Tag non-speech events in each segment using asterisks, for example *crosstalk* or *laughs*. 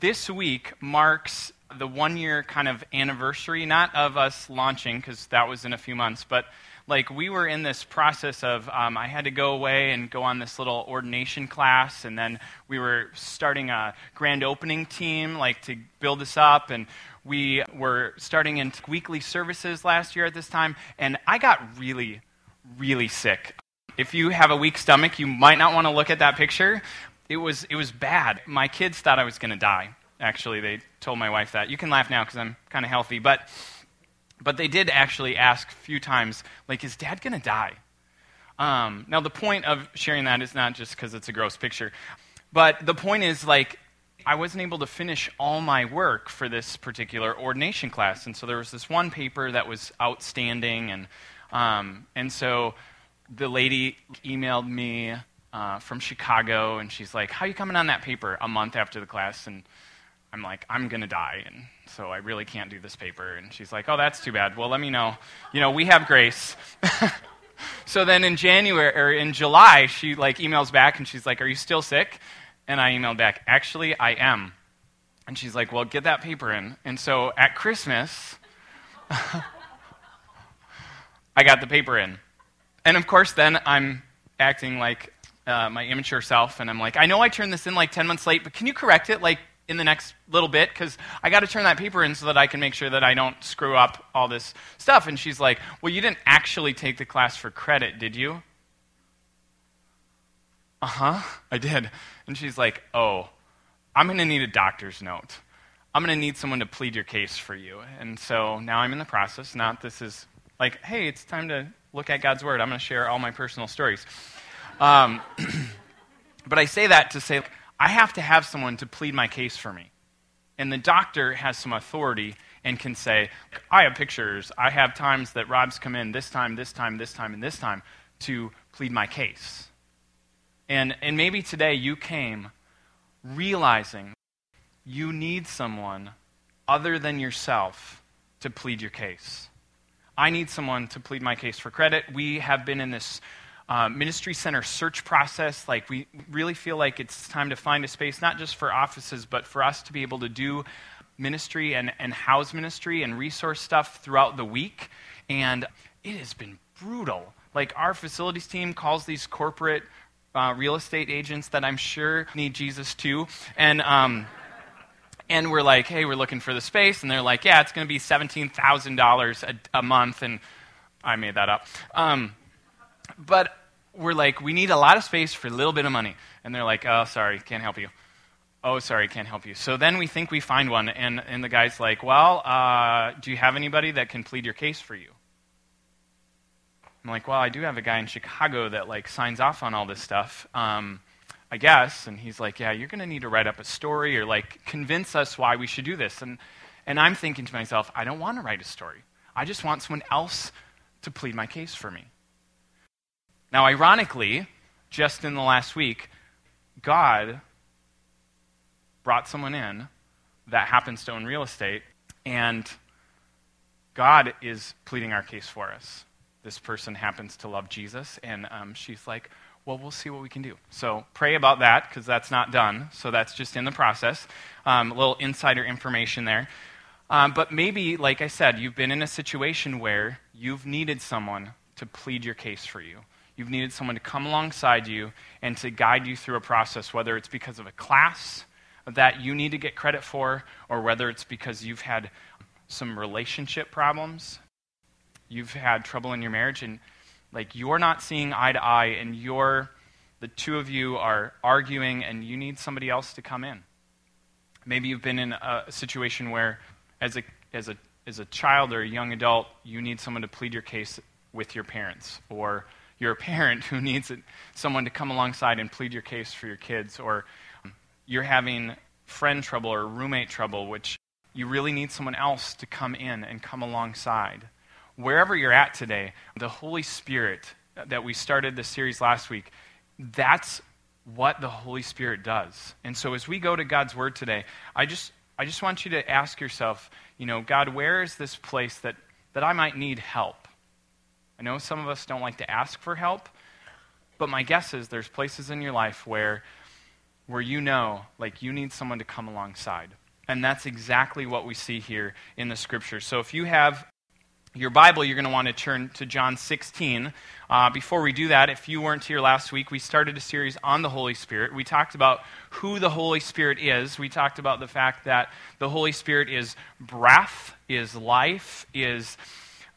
this week marks the one year kind of anniversary, not of us launching, because that was in a few months, but like we were in this process of um, i had to go away and go on this little ordination class and then we were starting a grand opening team like to build this up and we were starting in weekly services last year at this time and i got really really sick. If you have a weak stomach you might not want to look at that picture it was it was bad my kids thought i was going to die actually they told my wife that you can laugh now because i'm kind of healthy but but they did actually ask a few times, like, is dad going to die? Um, now, the point of sharing that is not just because it's a gross picture, but the point is, like, I wasn't able to finish all my work for this particular ordination class. And so there was this one paper that was outstanding. And, um, and so the lady emailed me uh, from Chicago, and she's like, How are you coming on that paper a month after the class? And I'm like, I'm to die. And so I really can't do this paper. And she's like, oh, that's too bad. Well, let me know. You know, we have grace. *laughs* so then in January, or in July, she like emails back and she's like, are you still sick? And I emailed back, actually, I am. And she's like, well, get that paper in. And so at Christmas, *laughs* I got the paper in. And of course, then I'm acting like uh, my immature self, and I'm like, I know I turned this in like 10 months late, but can you correct it like in the next little bit because I got to turn that paper in so that I can make sure that I don't screw up all this stuff. And she's like, Well, you didn't actually take the class for credit, did you? Uh huh, I did. And she's like, Oh, I'm going to need a doctor's note. I'm going to need someone to plead your case for you. And so now I'm in the process. Not this is like, hey, it's time to look at God's Word. I'm going to share all my personal stories. Um, *clears throat* but I say that to say, I have to have someone to plead my case for me. And the doctor has some authority and can say, I have pictures. I have times that Rob's come in this time, this time, this time, and this time to plead my case. And, and maybe today you came realizing you need someone other than yourself to plead your case. I need someone to plead my case for credit. We have been in this uh, ministry center search process. Like, we really feel like it's time to find a space, not just for offices, but for us to be able to do ministry and, and house ministry and resource stuff throughout the week. And it has been brutal. Like, our facilities team calls these corporate uh, real estate agents that I'm sure need Jesus too. And, um, and we're like, hey, we're looking for the space. And they're like, yeah, it's going to be $17,000 a month. And I made that up. Um, but we're like, we need a lot of space for a little bit of money. And they're like, oh, sorry, can't help you. Oh, sorry, can't help you. So then we think we find one, and, and the guy's like, well, uh, do you have anybody that can plead your case for you? I'm like, well, I do have a guy in Chicago that like signs off on all this stuff. Um, I guess. And he's like, yeah, you're going to need to write up a story or like convince us why we should do this. And, and I'm thinking to myself, I don't want to write a story. I just want someone else to plead my case for me. Now, ironically, just in the last week, God brought someone in that happens to own real estate, and God is pleading our case for us. This person happens to love Jesus, and um, she's like, well, we'll see what we can do. So pray about that because that's not done. So that's just in the process. Um, a little insider information there. Um, but maybe, like I said, you've been in a situation where you've needed someone to plead your case for you. You've needed someone to come alongside you and to guide you through a process, whether it's because of a class that you need to get credit for, or whether it's because you've had some relationship problems, you've had trouble in your marriage, and like you're not seeing eye to eye, and you're the two of you are arguing, and you need somebody else to come in. Maybe you've been in a situation where, as a as a as a child or a young adult, you need someone to plead your case with your parents, or you're a parent who needs someone to come alongside and plead your case for your kids, or you're having friend trouble or roommate trouble, which you really need someone else to come in and come alongside. Wherever you're at today, the Holy Spirit that we started the series last week, that's what the Holy Spirit does. And so as we go to God's Word today, I just, I just want you to ask yourself, you know, God, where is this place that, that I might need help? I know some of us don't like to ask for help, but my guess is there's places in your life where where you know, like, you need someone to come alongside. And that's exactly what we see here in the scripture. So if you have your Bible, you're going to want to turn to John 16. Uh, before we do that, if you weren't here last week, we started a series on the Holy Spirit. We talked about who the Holy Spirit is. We talked about the fact that the Holy Spirit is breath, is life, is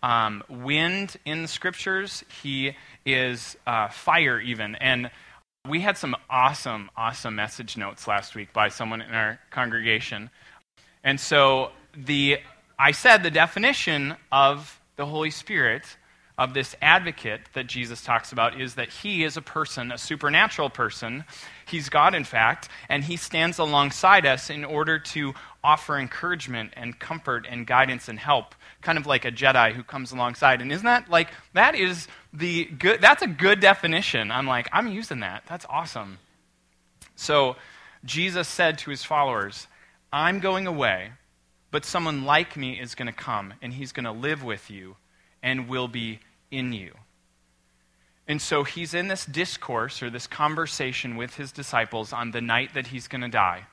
um, wind in the scriptures. He is uh, fire, even. And we had some awesome, awesome message notes last week by someone in our congregation. And so the I said the definition of the Holy Spirit, of this advocate that Jesus talks about, is that he is a person, a supernatural person. He's God, in fact, and he stands alongside us in order to offer encouragement and comfort and guidance and help, kind of like a Jedi who comes alongside. And isn't that like, that is the good, that's a good definition. I'm like, I'm using that. That's awesome. So Jesus said to his followers, I'm going away but someone like me is going to come, and he's going to live with you and will be in you. And so he's in this discourse or this conversation with his disciples on the night that he's going to die.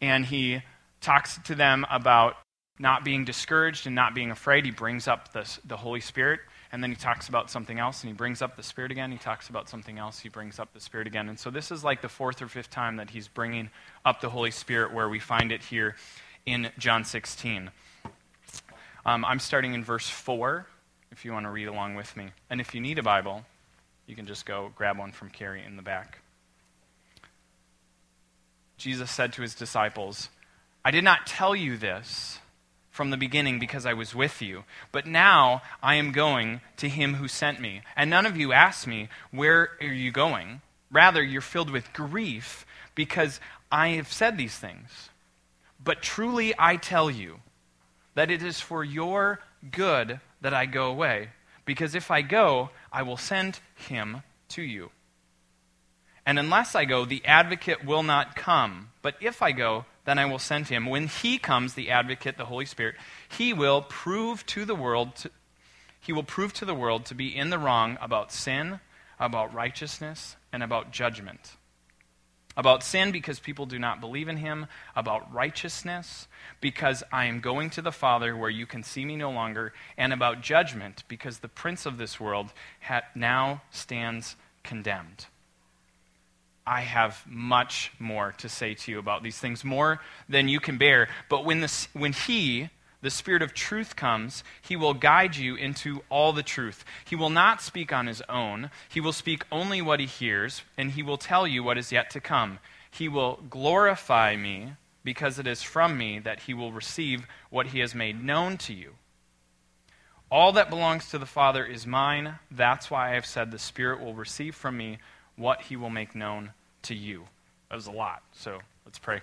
And he talks to them about not being discouraged and not being afraid. He brings up the, the Holy Spirit, and then he talks about something else, and he brings up the Spirit again. He talks about something else, he brings up the Spirit again. And so this is like the fourth or fifth time that he's bringing up the Holy Spirit, where we find it here in John 16. Um, I'm starting in verse 4, if you want to read along with me. And if you need a Bible, you can just go grab one from Carrie in the back. Jesus said to his disciples, I did not tell you this from the beginning because I was with you, but now I am going to him who sent me. And none of you asked me, Where are you going? Rather, you're filled with grief because I have said these things. But truly I tell you that it is for your good that I go away, because if I go, I will send him to you. And unless I go, the advocate will not come. But if I go, then I will send him. When he comes, the advocate, the Holy Spirit, he will prove to the world to, he will prove to the world to be in the wrong about sin, about righteousness, and about judgment about sin because people do not believe in him, about righteousness because I am going to the Father where you can see me no longer, and about judgment because the prince of this world ha- now stands condemned. I have much more to say to you about these things, more than you can bear. But when, this, when he, the Spirit of truth comes, he will guide you into all the truth. He will not speak on his own. He will speak only what he hears, and he will tell you what is yet to come. He will glorify me, because it is from me that he will receive what he has made known to you. All that belongs to the Father is mine. That's why I have said the Spirit will receive from me what he will make known to you. That was a lot, so let's pray.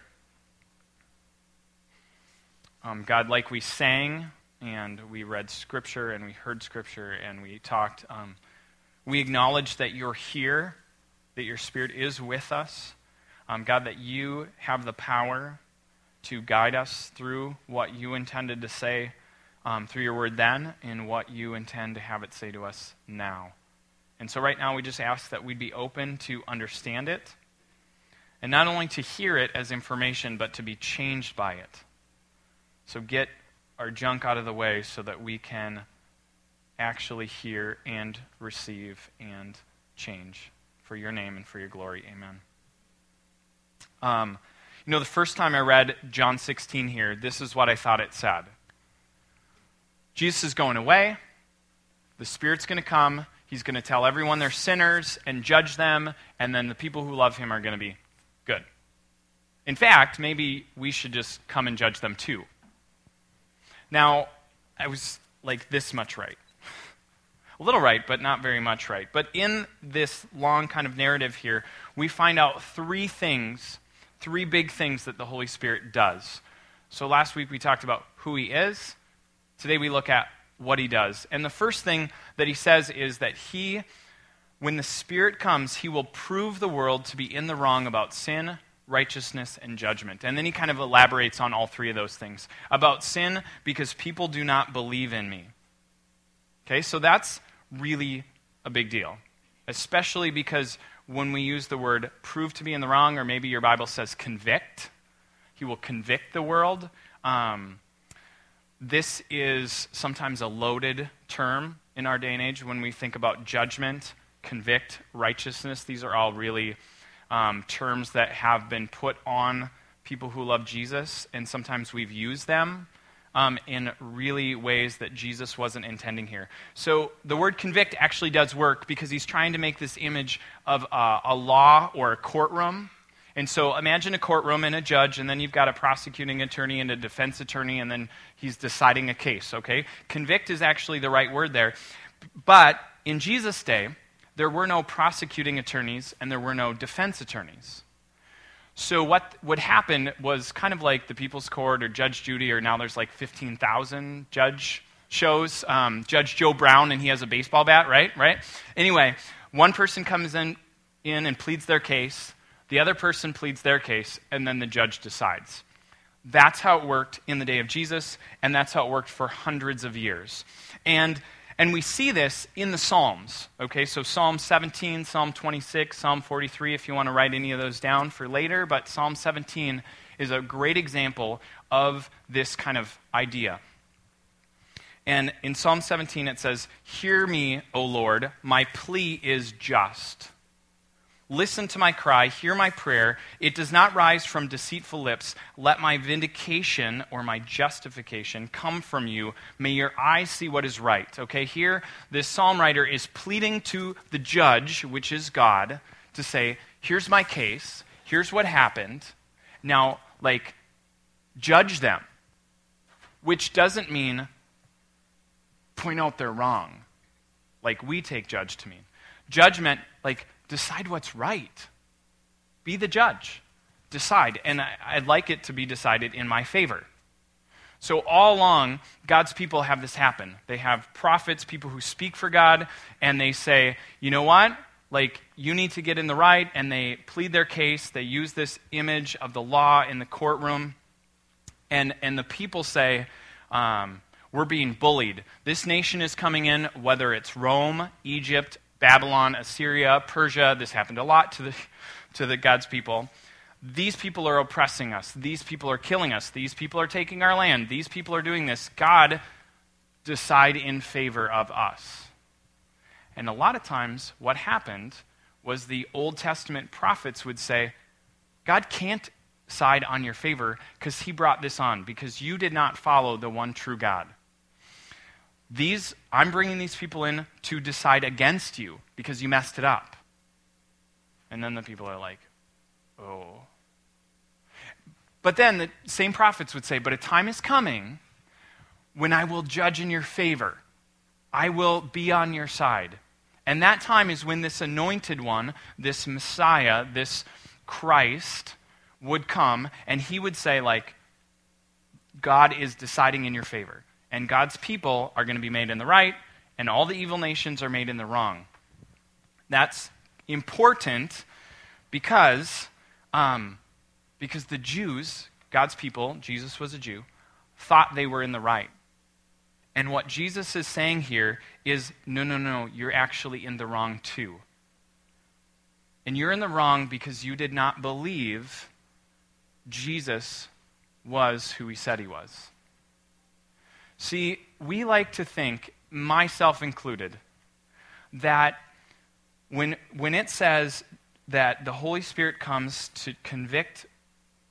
Um, God, like we sang and we read Scripture and we heard Scripture and we talked, um, we acknowledge that you're here, that your Spirit is with us. Um, God, that you have the power to guide us through what you intended to say um, through your word then and what you intend to have it say to us now. And so, right now, we just ask that we'd be open to understand it and not only to hear it as information, but to be changed by it. So get our junk out of the way so that we can actually hear and receive and change for your name and for your glory. Amen. Um, you know, the first time I read John 16 here, this is what I thought it said Jesus is going away, the Spirit's going to come, He's going to tell everyone they're sinners and judge them, and then the people who love Him are going to be good. In fact, maybe we should just come and judge them too. Now, I was like this much right. *laughs* A little right, but not very much right. But in this long kind of narrative here, we find out three things, three big things that the Holy Spirit does. So last week we talked about who he is. Today we look at what he does. And the first thing that he says is that he, when the Spirit comes, he will prove the world to be in the wrong about sin, righteousness, and judgment. And then he kind of elaborates on all three of those things. About sin, because people do not believe in me. Okay, so that's really a big deal, especially because when we use the word prove to be in the wrong, or maybe your Bible says convict. He will convict the world. Um, this is sometimes a loaded term in our day and age when we think about judgment, convict, righteousness. These are all really um, terms that have been put on people who love Jesus, and sometimes we've used them um, in really ways that Jesus wasn't intending here. So the word convict actually does work because he's trying to make this image of uh, a law or a courtroom. And so imagine a courtroom and a judge, and then you've got a prosecuting attorney and a defense attorney, and then he's deciding a case, okay? Convict is actually the right word there. But in Jesus' day, there were no prosecuting attorneys and there were no defense attorneys. So what would happen was kind of like the People's Court or Judge Judy, or now there's like 15,000 judge shows. Um, judge Joe Brown, and he has a baseball bat, right? Right. Anyway, one person comes in, in and pleads their case. The other person pleads their case, and then the judge decides. That's how it worked in the day of Jesus, and that's how it worked for hundreds of years. And and we see this in the Psalms. Okay, so Psalm 17, Psalm 26, Psalm 43, if you want to write any of those down for later. But Psalm 17 is a great example of this kind of idea. And in Psalm 17, it says, Hear me, O Lord, my plea is just. Listen to my cry, hear my prayer. It does not rise from deceitful lips. Let my vindication or my justification come from you. May your eyes see what is right. Okay, here, this psalm writer is pleading to the judge, which is God, to say, Here's my case. Here's what happened. Now, like, judge them. Which doesn't mean point out they're wrong, like we take judge to mean. Judgment, like, decide what's right. Be the judge. Decide. And I, would like it to be decided in my favor. So, all along, God's people have this happen. They have prophets, people who speak for God, and they say, you know what? Like, you need to get in the right, and they plead their case. They use this image of the law in the courtroom. And, and the people say, um, we're being bullied. This nation is coming in, whether it's Rome, Egypt, Babylon, Assyria, Persia. This happened a lot to the, to the God's people. These people are oppressing us. These people are killing us. These people are taking our land. These people are doing this. God, decide in favor of us. And a lot of times, what happened was the Old Testament prophets would say, God can't side on your favor because he brought this on, because you did not follow the one true God. These, I'm bringing these people in to decide against you because you messed it up. And then the people are like, oh. But then the same prophets would say, but a time is coming when I will judge in your favor. I will be on your side. And that time is when this anointed one, this Messiah, this Christ, would come and he would say, like, God is deciding in your favor and God's people are going to be made in the right, and all the evil nations are made in the wrong. That's important because, um, because the Jews, God's people, Jesus was a Jew, thought they were in the right. And what Jesus is saying here is no, no, no, you're actually in the wrong too. And you're in the wrong because you did not believe Jesus was who he said he was. See, we like to think, myself included, that when, when it says that the Holy Spirit comes to convict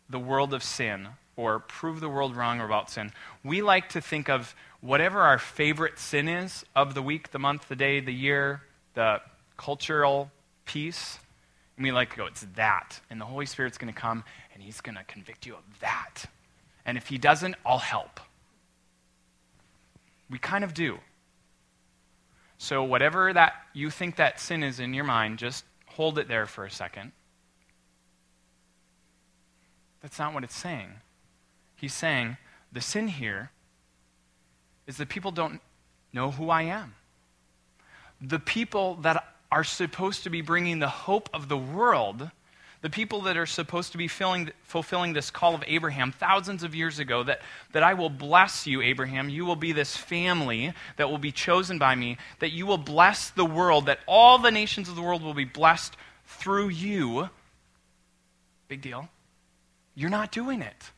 the world of sin or prove the world wrong about sin, we like to think of whatever our favorite sin is of the week, the month, the day, the year, the cultural piece. And we like to go, it's that. And the Holy Spirit's going to come and he's going to convict you of that. And if he doesn't, I'll help. We kind of do. So, whatever that you think that sin is in your mind, just hold it there for a second. That's not what it's saying. He's saying the sin here is that people don't know who I am. The people that are supposed to be bringing the hope of the world the people that are supposed to be filling, fulfilling this call of Abraham thousands of years ago that, that I will bless you, Abraham. You will be this family that will be chosen by me, that you will bless the world, that all the nations of the world will be blessed through you, big deal, you're not doing it.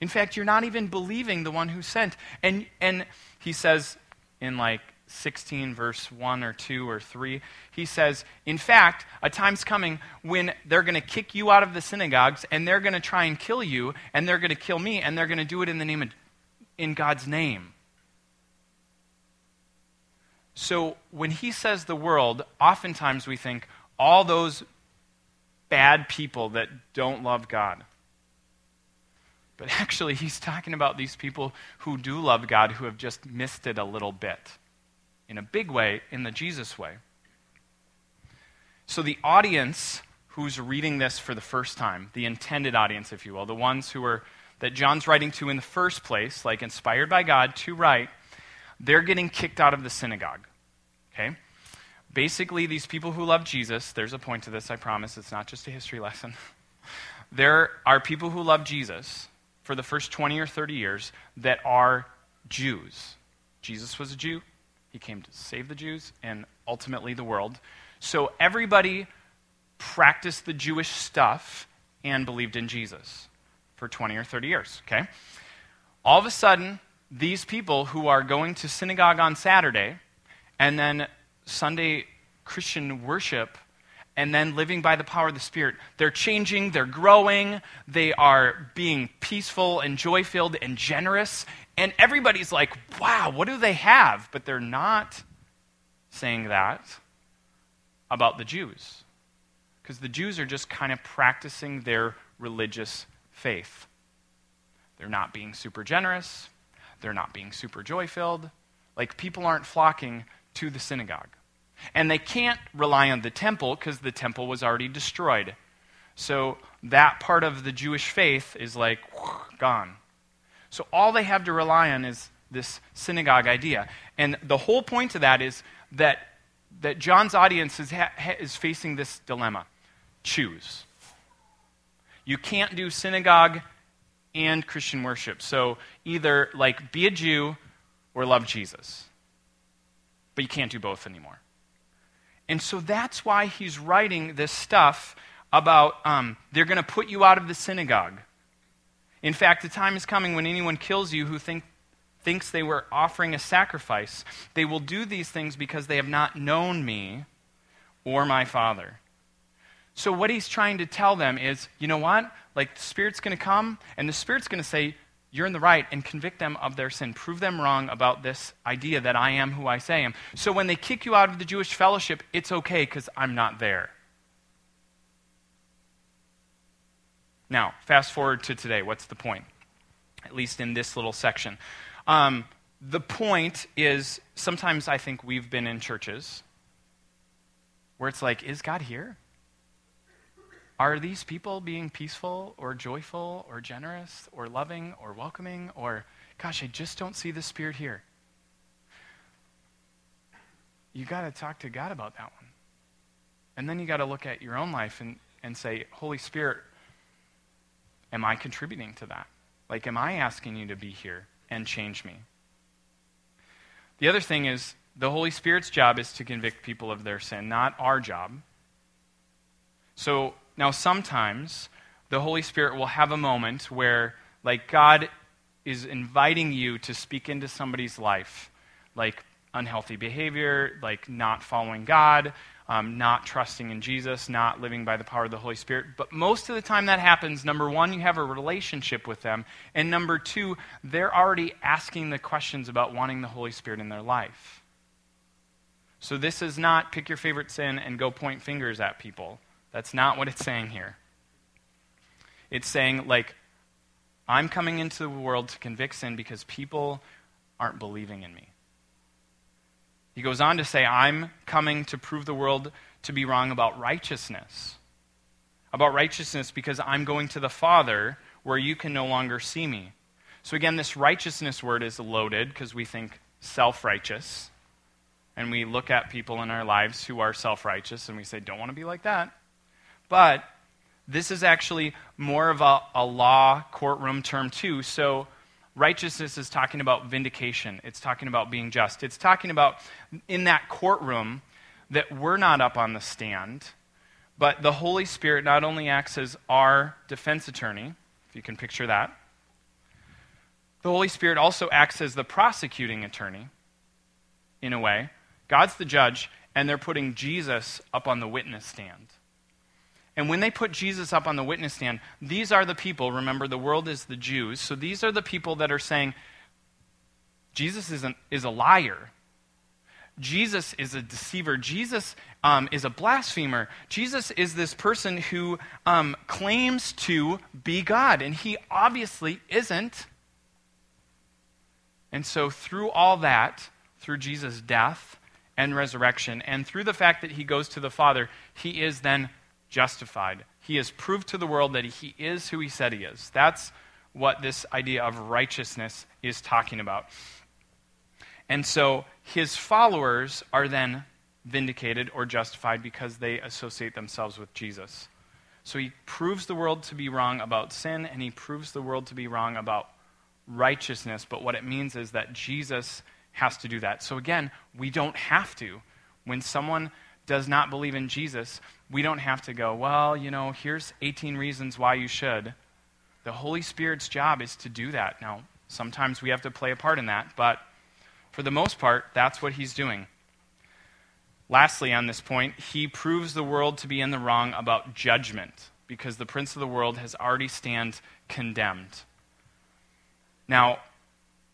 In fact, you're not even believing the one who sent. And, and he says in like 16, verse 1 or 2 or 3, he says, In fact, a time's coming when they're going to kick you out of the synagogues and they're going to try and kill you and they're going to kill me and they're going to do it in the name of, in God's name. So when he says the world, oftentimes we think all those bad people that don't love God. But *laughs* actually, he's talking about these people who do love God who have just missed it a little bit in a big way, in the Jesus way. So, the audience who's reading this for the first time, the intended audience, if you will, the ones who are that John's writing to in the first place, like inspired by God to write, they're getting kicked out of the synagogue. Okay? Basically, these people who love Jesus, there's a point to this, I promise. It's not just a history *laughs* lesson. there are people who love Jesus for the first 20 or 30 years that are Jews. Jesus was a Jew. He came to save the Jews and ultimately the world. So everybody practiced the Jewish stuff and believed in Jesus for 20 or 30 years, okay? All of a sudden, these people who are going to synagogue on Saturday and then Sunday Christian worship and then living by the power of the Spirit. They're changing, they're growing, they are being peaceful and joy filled and generous. And everybody's like, wow, what do they have? But they're not saying that about the Jews. Because the Jews are just kind of practicing their religious faith. They're not being super generous, they're not being super joy filled. Like, people aren't flocking to the synagogue. And they can't rely on the temple because the temple was already destroyed. So that part of the Jewish faith is like gone. So all they have to rely on is this synagogue idea. And the whole point of that is that, that John's audience is, ha- is facing this dilemma choose. You can't do synagogue and Christian worship. So either like be a Jew or love Jesus. But you can't do both anymore. And so that's why he's writing this stuff about um, they're going to put you out of the synagogue. In fact, the time is coming when anyone kills you who think, thinks they were offering a sacrifice. They will do these things because they have not known me or my Father. So, what he's trying to tell them is you know what? Like, the Spirit's going to come, and the Spirit's going to say, you're in the right and convict them of their sin. Prove them wrong about this idea that I am who I say I am. So when they kick you out of the Jewish fellowship, it's okay because I'm not there. Now, fast forward to today. What's the point? At least in this little section. Um, the point is sometimes I think we've been in churches where it's like, is God here? Are these people being peaceful or joyful or generous or loving or welcoming or, gosh, I just don't see the Spirit here? You got to talk to God about that one. And then you got to look at your own life and, and say, Holy Spirit, am I contributing to that? Like, am I asking you to be here and change me? The other thing is, the Holy Spirit's job is to convict people of their sin, not our job. So now, sometimes the Holy Spirit will have a moment where, like, God is inviting you to speak into somebody's life, like unhealthy behavior, like not following God, um, not trusting in Jesus, not living by the power of the Holy Spirit. But most of the time that happens, number one, you have a relationship with them. And number two, they're already asking the questions about wanting the Holy Spirit in their life. So this is not pick your favorite sin and go point fingers at people. That's not what it's saying here. It's saying, like, I'm coming into the world to convict sin because people aren't believing in me. He goes on to say, I'm coming to prove the world to be wrong about righteousness. About righteousness because I'm going to the Father where you can no longer see me. So, again, this righteousness word is loaded because we think self righteous. And we look at people in our lives who are self righteous and we say, don't want to be like that. But this is actually more of a, a law courtroom term, too. So, righteousness is talking about vindication, it's talking about being just. It's talking about in that courtroom that we're not up on the stand, But the Holy Spirit not only acts as our defense attorney, if you can picture that, the Holy Spirit also acts as the prosecuting attorney, in a way. God's the judge, and they're putting Jesus up on the witness stand. And when they put Jesus up on the witness stand, these are the people, remember, the world is the Jews, so these are the people that are saying, Jesus is, an, is a liar. Jesus is a deceiver. Jesus um, is a blasphemer. Jesus is this person who um, claims to be God, and he obviously isn't. And so, through all that, through Jesus' death and resurrection, and through the fact that he goes to the Father, he is then justified. He has proved to the world that he is who he said he is. That's what this idea of righteousness is talking about. And so his followers are then vindicated or justified because they associate themselves with Jesus. So he proves the world to be wrong about sin, and he proves the world to be wrong about righteousness. But what it means is that Jesus has to do that. So again, we don't have to. When someone does not believe in Jesus, we don't have to go, well, you know, here's 18 reasons why you should. The Holy Spirit's job is to do that. Now, sometimes we have to play a part in that, but for the most part, that's what he's doing. Lastly, on this point, he proves the world to be in the wrong about judgment because the prince of the world has already stand condemned. Now,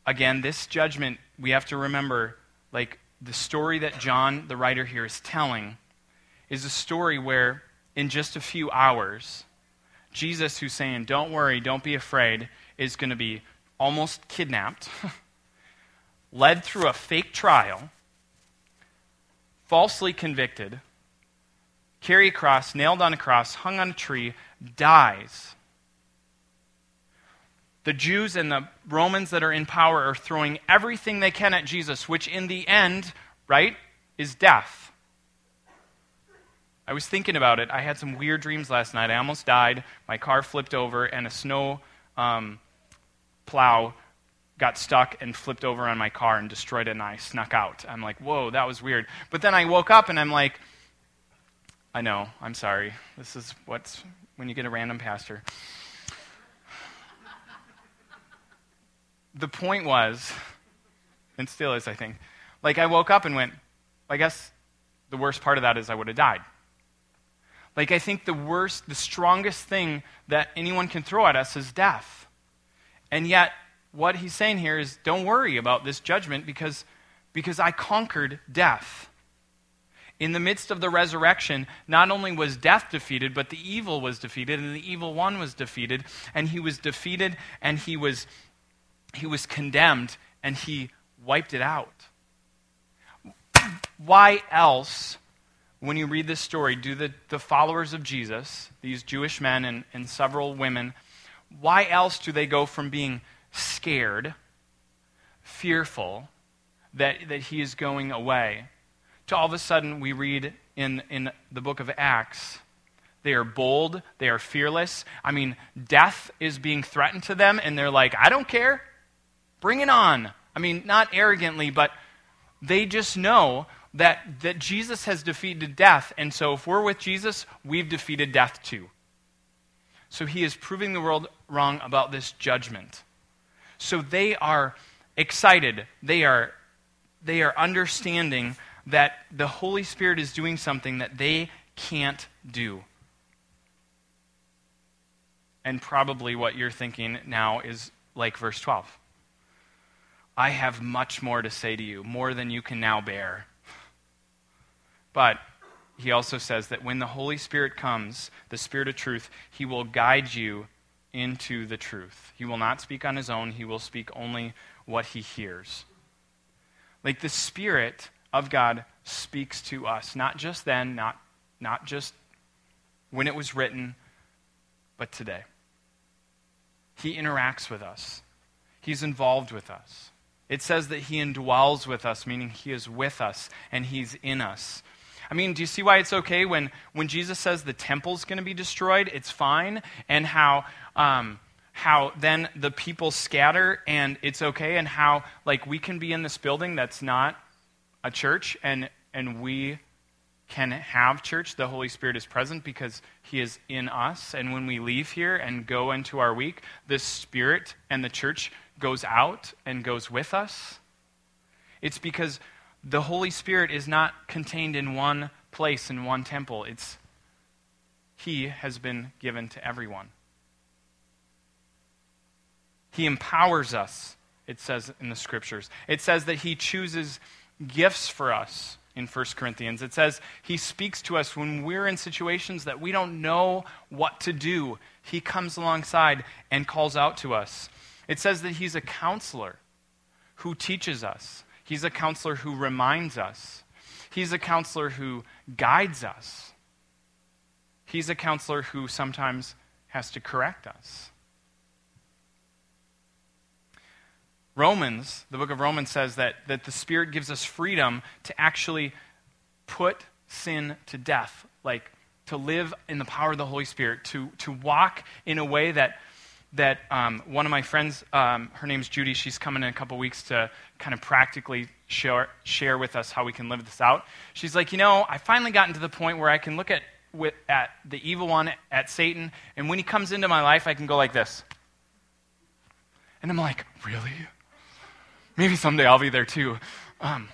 again, this judgment, we have to remember, like the story that John, the writer here, is telling is a story where, in just a few hours, Jesus, who's saying, Don't worry, don't be afraid, is going to be almost kidnapped, *laughs* led through a fake trial, falsely convicted, carry a cross, nailed on a cross, hung on a tree, dies. The Jews and the Romans that are in power are throwing everything they can at Jesus, which in the end, right, is death. I was thinking about it. I had some weird dreams last night. I almost died. My car flipped over, and a snow um, plow got stuck and flipped over on my car and destroyed it, and I snuck out. I'm like, whoa, that was weird. But then I woke up, and I'm like, I know, I'm sorry. This is what's when you get a random pastor. The point was, and still is, I think, like I woke up and went, I guess the worst part of that is I would have died. Like, I think the worst, the strongest thing that anyone can throw at us is death. And yet, what he's saying here is don't worry about this judgment because, because I conquered death. In the midst of the resurrection, not only was death defeated, but the evil was defeated, and the evil one was defeated, and he was defeated, and he was, he was condemned, and he wiped it out. Why else when you read this story, do the, the followers of Jesus, these Jewish men and, and several women, why else do they go from being scared, fearful that, that he is going away, to all of a sudden we read in, in the book of Acts, they are bold, they are fearless. I mean, death is being threatened to them, and they're like, I don't care. Bring it on. I mean, not arrogantly, but they just know that, that Jesus has defeated death. And so if we're with Jesus, we've defeated death too. So he is proving the world wrong about this judgment. So they are excited. They are, they are understanding that the Holy Spirit is doing something that they can't do. And probably what you're thinking now is like verse 12. I have much more to say to you, more than you can now bear. But he also says that when the Holy Spirit comes, the Spirit of truth, he will guide you into the truth. He will not speak on his own, he will speak only what he hears. Like the Spirit of God speaks to us, not just then, not, not just when it was written, but today. He interacts with us, he's involved with us. It says that he indwells with us, meaning he is with us and he's in us. I mean, do you see why it's okay when, when Jesus says the temple's going to be destroyed? It's fine. And how, um, how then the people scatter and it's okay. And how, like, we can be in this building that's not a church and, and we can have church, the Holy Spirit is present because He is in us. And when we leave here and go into our week, the Spirit and the church goes out and goes with us. It's because the Holy Spirit is not contained in one place, in one temple. It's He has been given to everyone. He empowers us, it says in the scriptures. It says that He chooses gifts for us in 1 Corinthians. It says he speaks to us when we're in situations that we don't know what to do. He comes alongside and calls out to us. It says that he's a counselor who teaches us, he's a counselor who reminds us, he's a counselor who guides us, he's a counselor who sometimes has to correct us. Romans, the book of Romans says that, that the Spirit gives us freedom to actually put sin to death, like to live in the power of the Holy Spirit, to, to walk in a way that, that um, one of my friends, um, her name's Judy, she's coming in a couple weeks to kind of practically share, share with us how we can live this out. She's like, you know, I finally gotten to the point where I can look at, with, at the evil one, at Satan, and when he comes into my life, I can go like this. And I'm like, really? Maybe someday I'll be there too. Um,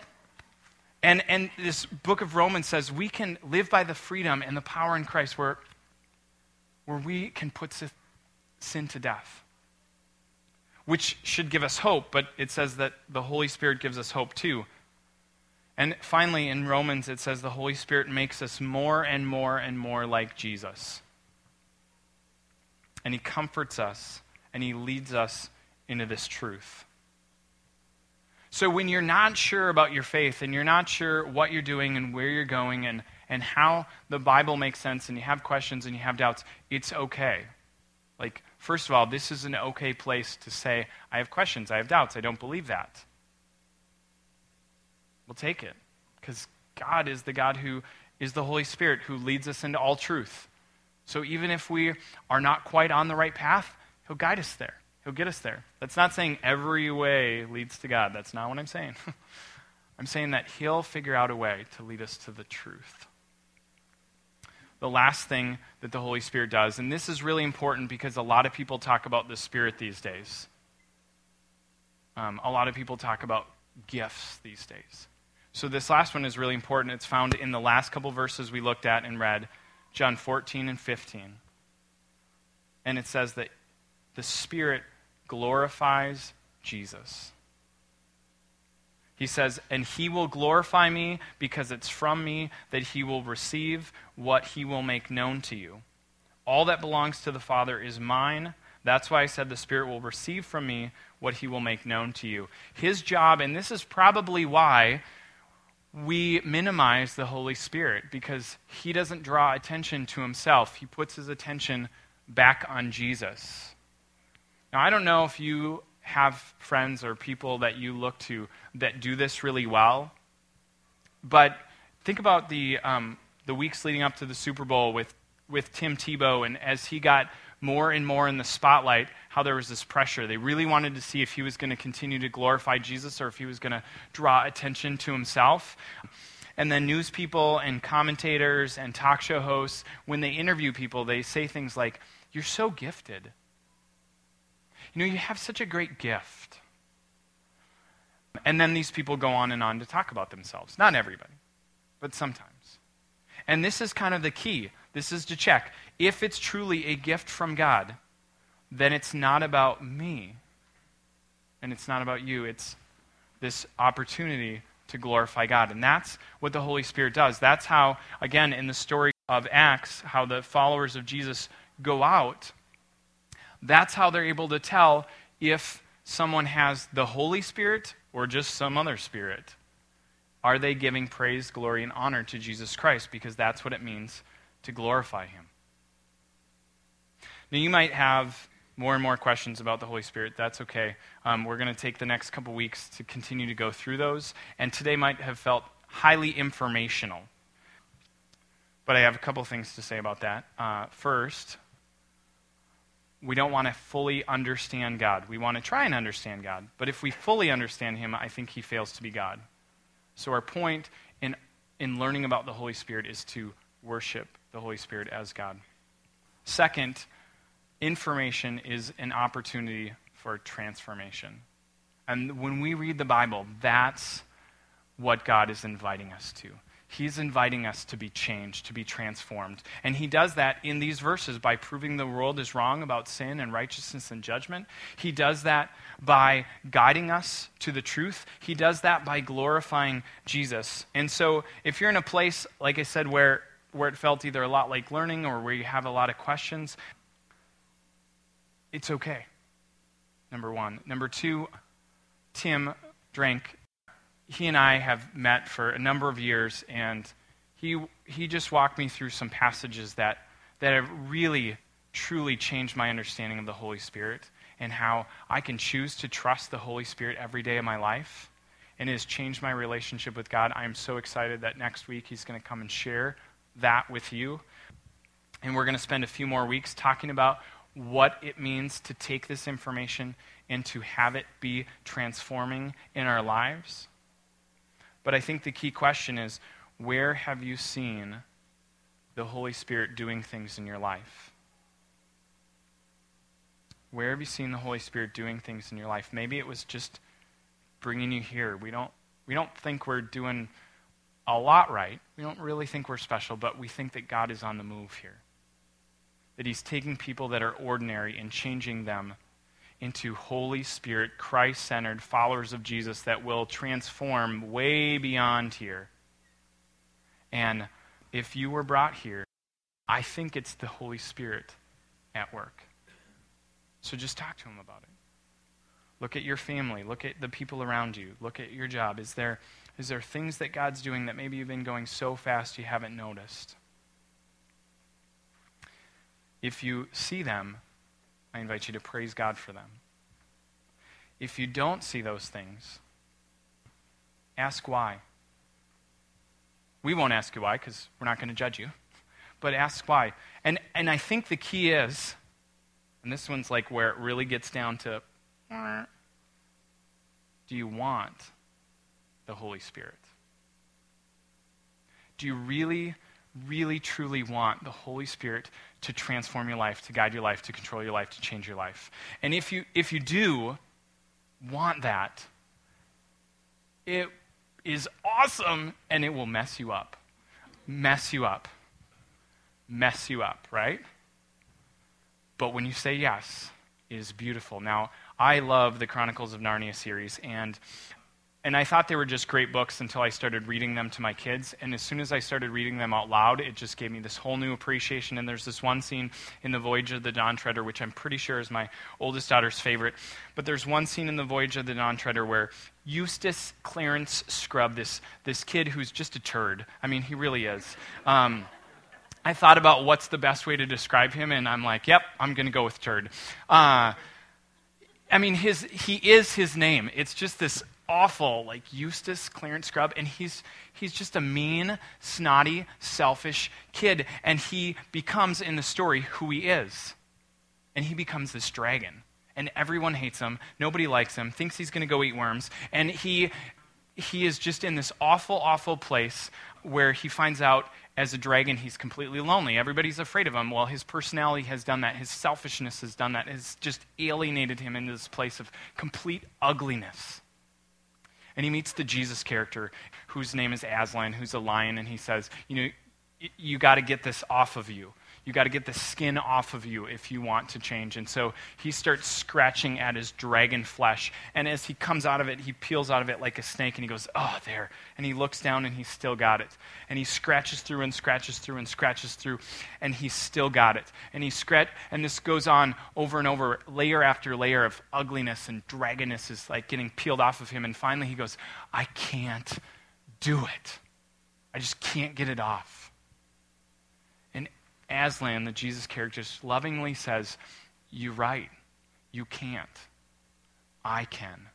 and, and this book of Romans says we can live by the freedom and the power in Christ where, where we can put sin to death, which should give us hope, but it says that the Holy Spirit gives us hope too. And finally, in Romans, it says the Holy Spirit makes us more and more and more like Jesus. And He comforts us and He leads us into this truth. So when you're not sure about your faith and you're not sure what you're doing and where you're going and, and how the Bible makes sense and you have questions and you have doubts, it's okay. Like, first of all, this is an okay place to say, I have questions, I have doubts, I don't believe that. We'll take it. Because God is the God who is the Holy Spirit who leads us into all truth. So even if we are not quite on the right path, He'll guide us there. He'll get us there. That's not saying every way leads to God. That's not what I'm saying. *laughs* I'm saying that He'll figure out a way to lead us to the truth. The last thing that the Holy Spirit does, and this is really important because a lot of people talk about the Spirit these days. Um, a lot of people talk about gifts these days. So, this last one is really important. It's found in the last couple verses we looked at and read, John 14 and 15. And it says that the Spirit glorifies Jesus. He says, And he will glorify me because it's from me that he will receive what he will make known to you. All that belongs to the Father is mine. That's why I said the Spirit will receive from me what he will make known to you. His job, and this is probably why we minimize the Holy Spirit, because he doesn't draw attention to himself, he puts his attention back on Jesus. Now, I don't know if you have friends or people that you look to that do this really well, but think about the, um, the weeks leading up to the Super Bowl with, with Tim Tebow, and as he got more and more in the spotlight, how there was this pressure. They really wanted to see if he was going to continue to glorify Jesus or if he was going to draw attention to himself. And then news people and commentators and talk show hosts, when they interview people, they say things like, You're so gifted. You know, you have such a great gift. And then these people go on and on to talk about themselves. Not everybody, but sometimes. And this is kind of the key. This is to check. If it's truly a gift from God, then it's not about me. And it's not about you. It's this opportunity to glorify God. And that's what the Holy Spirit does. That's how, again, in the story of Acts, how the followers of Jesus go out that's how they're able to tell if someone has the Holy Spirit or just some other spirit. Are they giving praise, glory, and honor to Jesus Christ? Because that's what it means to glorify Him. Now, you might have more and more questions about the Holy Spirit. That's okay. Um, we're going to take the next couple weeks to continue to go through those. And today might have felt highly informational. But I have a couple things to say about that. Uh, first, we don't want to fully understand God. We want to try and understand God. But if we fully understand Him, I think He fails to be God. So, our point in, in learning about the Holy Spirit is to worship the Holy Spirit as God. Second, information is an opportunity for transformation. And when we read the Bible, that's what God is inviting us to. He's inviting us to be changed, to be transformed. And he does that in these verses by proving the world is wrong about sin and righteousness and judgment. He does that by guiding us to the truth. He does that by glorifying Jesus. And so, if you're in a place, like I said, where, where it felt either a lot like learning or where you have a lot of questions, it's okay. Number one. Number two, Tim Drank he and I have met for a number of years, and he, he just walked me through some passages that, that have really, truly changed my understanding of the Holy Spirit and how I can choose to trust the Holy Spirit every day of my life. And it has changed my relationship with God. I am so excited that next week he's going to come and share that with you. And we're going to spend a few more weeks talking about what it means to take this information and to have it be transforming in our lives. But I think the key question is where have you seen the Holy Spirit doing things in your life? Where have you seen the Holy Spirit doing things in your life? Maybe it was just bringing you here. We don't, we don't think we're doing a lot right. We don't really think we're special, but we think that God is on the move here. That He's taking people that are ordinary and changing them into Holy Spirit, Christ centered followers of Jesus that will transform way beyond here. And if you were brought here, I think it's the Holy Spirit at work. So just talk to him about it. Look at your family. Look at the people around you. Look at your job. Is there, is there things that God's doing that maybe you've been going so fast you haven't noticed? If you see them, I invite you to praise God for them. If you don't see those things, ask why. We won't ask you why because we're not going to judge you, but ask why. And, and I think the key is, and this one's like where it really gets down to do you want the Holy Spirit? Do you really really truly want the Holy Spirit to transform your life, to guide your life, to control your life, to change your life. And if you, if you do want that, it is awesome and it will mess you up. Mess you up. Mess you up, right? But when you say yes, it is beautiful. Now, I love the Chronicles of Narnia series, and and I thought they were just great books until I started reading them to my kids. And as soon as I started reading them out loud, it just gave me this whole new appreciation. And there's this one scene in The Voyage of the Dawn Treader, which I'm pretty sure is my oldest daughter's favorite. But there's one scene in The Voyage of the Dawn Treader where Eustace Clarence Scrubb, this, this kid who's just a turd, I mean, he really is. Um, I thought about what's the best way to describe him, and I'm like, yep, I'm going to go with turd. Uh, I mean, his, he is his name. It's just this awful, like Eustace Clarence Scrubb, and he's, he's just a mean, snotty, selfish kid. And he becomes, in the story, who he is. And he becomes this dragon. And everyone hates him. Nobody likes him, thinks he's going to go eat worms. And he, he is just in this awful, awful place where he finds out as a dragon he's completely lonely. Everybody's afraid of him. Well, his personality has done that. His selfishness has done that. Has just alienated him into this place of complete ugliness. And he meets the Jesus character, whose name is Aslan, who's a lion, and he says, You know, you got to get this off of you. You got to get the skin off of you if you want to change. And so he starts scratching at his dragon flesh. And as he comes out of it, he peels out of it like a snake and he goes, Oh, there. And he looks down and he's still got it. And he scratches through and scratches through and scratches through and he's still got it. And he scratch and this goes on over and over, layer after layer of ugliness and dragonness is like getting peeled off of him. And finally he goes, I can't do it. I just can't get it off. Aslan, the Jesus character, lovingly says, You're right. You can't. I can.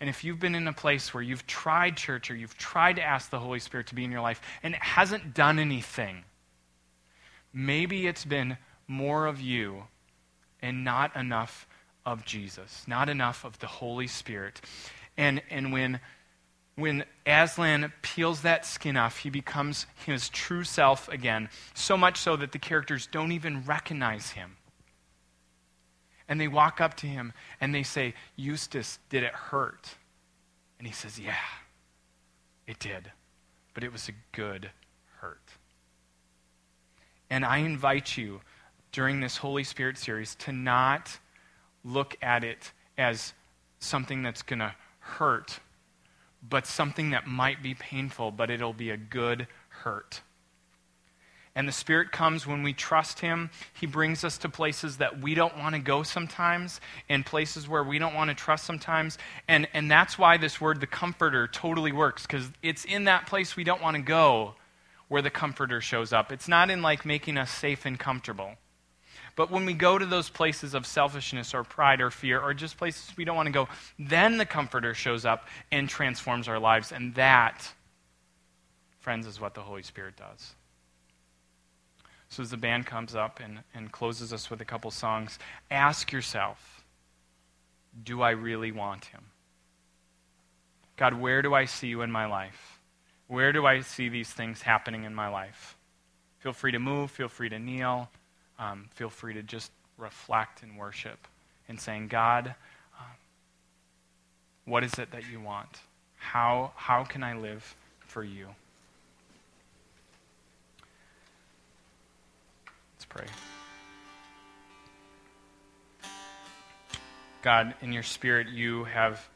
And if you've been in a place where you've tried church or you've tried to ask the Holy Spirit to be in your life and it hasn't done anything, maybe it's been more of you and not enough of Jesus, not enough of the Holy Spirit. And, and when when Aslan peels that skin off, he becomes his true self again, so much so that the characters don't even recognize him. And they walk up to him and they say, Eustace, did it hurt? And he says, Yeah, it did. But it was a good hurt. And I invite you during this Holy Spirit series to not look at it as something that's going to hurt, but something that might be painful, but it'll be a good hurt. And the Spirit comes when we trust Him. He brings us to places that we don't want to go sometimes, and places where we don't want to trust sometimes. And, and that's why this word, the Comforter, totally works, because it's in that place we don't want to go where the Comforter shows up. It's not in like making us safe and comfortable. But when we go to those places of selfishness or pride or fear or just places we don't want to go, then the Comforter shows up and transforms our lives. And that, friends, is what the Holy Spirit does. So as the band comes up and, and closes us with a couple songs, ask yourself do I really want him? God, where do I see you in my life? Where do I see these things happening in my life? Feel free to move, feel free to kneel, um, feel free to just reflect and worship and saying, God, um, what is it that you want? How, how can I live for you? Let's pray. God, in your spirit, you have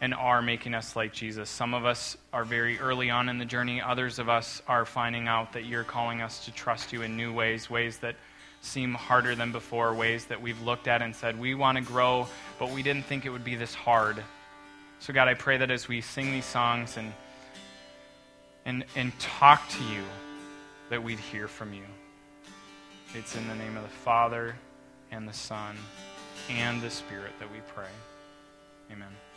and are making us like Jesus. Some of us are very early on in the journey, others of us are finding out that you're calling us to trust you in new ways, ways that seem harder than before, ways that we've looked at and said, we want to grow, but we didn't think it would be this hard. So, God, I pray that as we sing these songs and, and, and talk to you, that we'd hear from you. It's in the name of the Father and the Son and the Spirit that we pray. Amen.